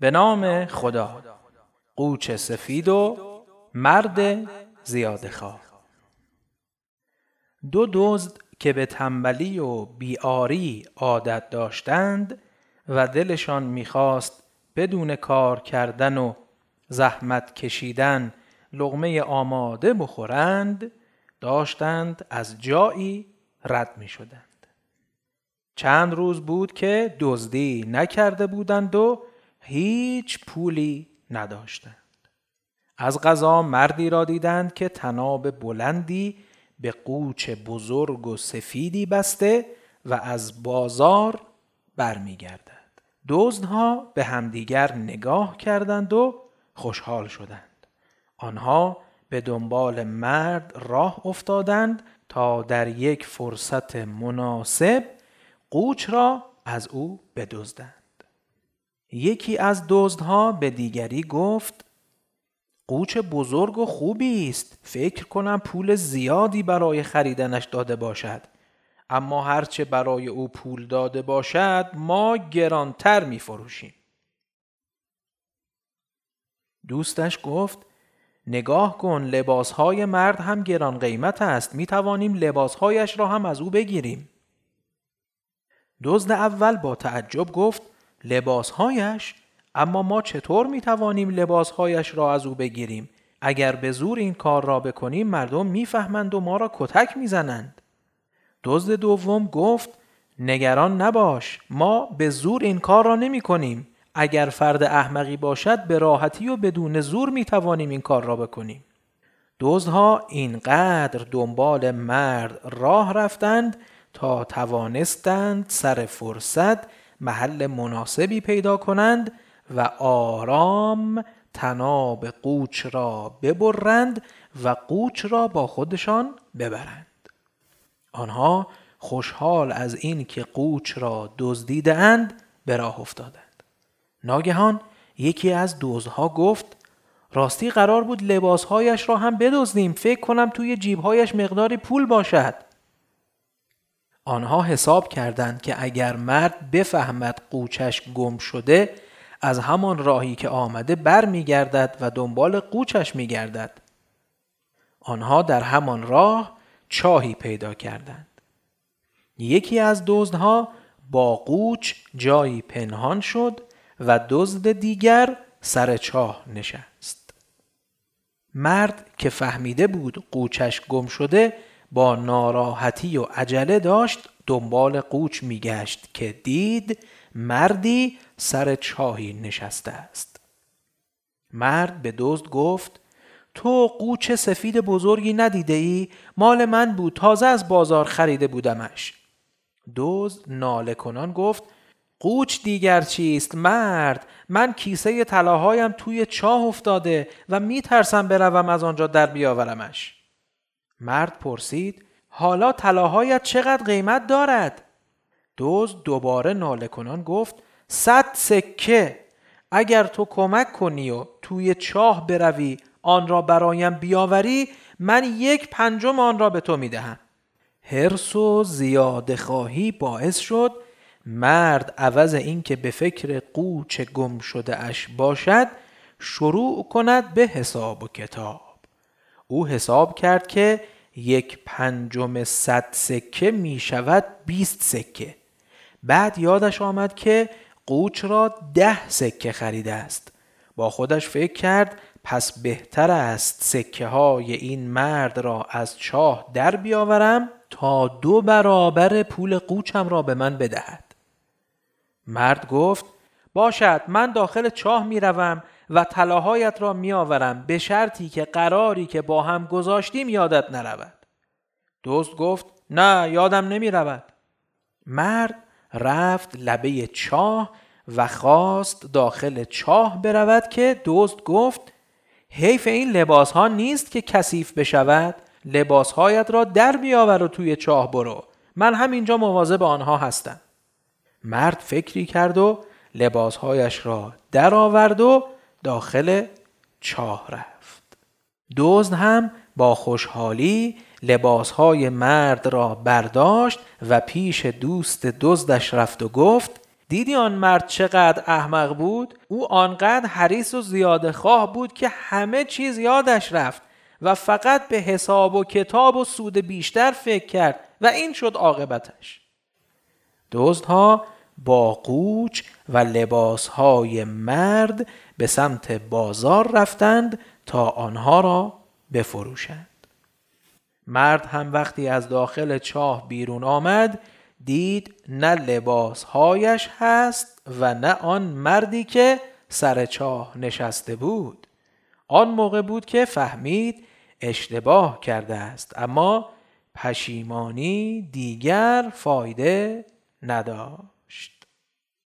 به نام خدا قوچ سفید و مرد زیاده خواه دو دزد که به تنبلی و بیاری عادت داشتند و دلشان می‌خواست بدون کار کردن و زحمت کشیدن لغمه آماده بخورند داشتند از جایی رد می شدند. چند روز بود که دزدی نکرده بودند و هیچ پولی نداشتند. از غذا مردی را دیدند که تناب بلندی به قوچ بزرگ و سفیدی بسته و از بازار برمیگردد. دزدها به همدیگر نگاه کردند و خوشحال شدند. آنها به دنبال مرد راه افتادند تا در یک فرصت مناسب قوچ را از او بدزدند. یکی از دزدها به دیگری گفت قوچ بزرگ و خوبی است فکر کنم پول زیادی برای خریدنش داده باشد اما هرچه برای او پول داده باشد ما گرانتر می فروشیم. دوستش گفت نگاه کن لباسهای مرد هم گران قیمت است می توانیم لباسهایش را هم از او بگیریم. دزد اول با تعجب گفت لباسهایش اما ما چطور می توانیم لباسهایش را از او بگیریم؟ اگر به زور این کار را بکنیم مردم می‌فهمند و ما را کتک می‌زنند. دزد دوم گفت نگران نباش ما به زور این کار را نمی کنیم اگر فرد احمقی باشد به راحتی و بدون زور می توانیم این کار را بکنیم. دزدها اینقدر دنبال مرد راه رفتند تا توانستند سر فرصت محل مناسبی پیدا کنند و آرام تناب قوچ را ببرند و قوچ را با خودشان ببرند. آنها خوشحال از این که قوچ را دزدیده اند به راه افتادند. ناگهان یکی از دزدها گفت راستی قرار بود لباسهایش را هم بدزدیم فکر کنم توی جیبهایش مقداری پول باشد. آنها حساب کردند که اگر مرد بفهمد قوچش گم شده از همان راهی که آمده بر می گردد و دنبال قوچش می گردد. آنها در همان راه چاهی پیدا کردند. یکی از دزدها با قوچ جایی پنهان شد و دزد دیگر سر چاه نشست. مرد که فهمیده بود قوچش گم شده با ناراحتی و عجله داشت دنبال قوچ میگشت که دید مردی سر چاهی نشسته است. مرد به دزد گفت تو قوچ سفید بزرگی ندیده ای؟ مال من بود تازه از بازار خریده بودمش. دزد ناله کنان گفت قوچ دیگر چیست مرد؟ من کیسه طلاهایم توی چاه افتاده و میترسم بروم از آنجا در بیاورمش. مرد پرسید حالا طلاهایت چقدر قیمت دارد؟ دزد دوباره ناله کنان گفت صد سکه. اگر تو کمک کنی و توی چاه بروی آن را برایم بیاوری من یک پنجم آن را به تو می‌دهم. هرس و زیاده خواهی باعث شد مرد عوض اینکه به فکر قوچ گم شده اش باشد شروع کند به حساب و کتاب. او حساب کرد که یک پنجم صد سکه می شود بیست سکه. بعد یادش آمد که قوچ را ده سکه خریده است. با خودش فکر کرد پس بهتر است سکه های این مرد را از چاه در بیاورم تا دو برابر پول قوچم را به من بدهد. مرد گفت باشد من داخل چاه می روم و طلاهایت را می آورم به شرطی که قراری که با هم گذاشتیم یادت نرود. دوست گفت نه یادم نمی رود مرد رفت لبه چاه و خواست داخل چاه برود که دزد گفت حیف این لباس ها نیست که کثیف بشود. لباس هایت را در بیاور و توی چاه برو. من همینجا مواظب آنها هستم. مرد فکری کرد و لباسهایش را در آورد و داخل چاه رفت. دزد هم با خوشحالی لباسهای مرد را برداشت و پیش دوست دزدش رفت و گفت دیدی آن مرد چقدر احمق بود؟ او آنقدر حریص و زیاده خواه بود که همه چیز یادش رفت و فقط به حساب و کتاب و سود بیشتر فکر کرد و این شد عاقبتش. دزدها با قوچ و لباسهای مرد به سمت بازار رفتند تا آنها را بفروشند. مرد هم وقتی از داخل چاه بیرون آمد دید نه لباسهایش هست و نه آن مردی که سر چاه نشسته بود. آن موقع بود که فهمید اشتباه کرده است اما پشیمانی دیگر فایده نداد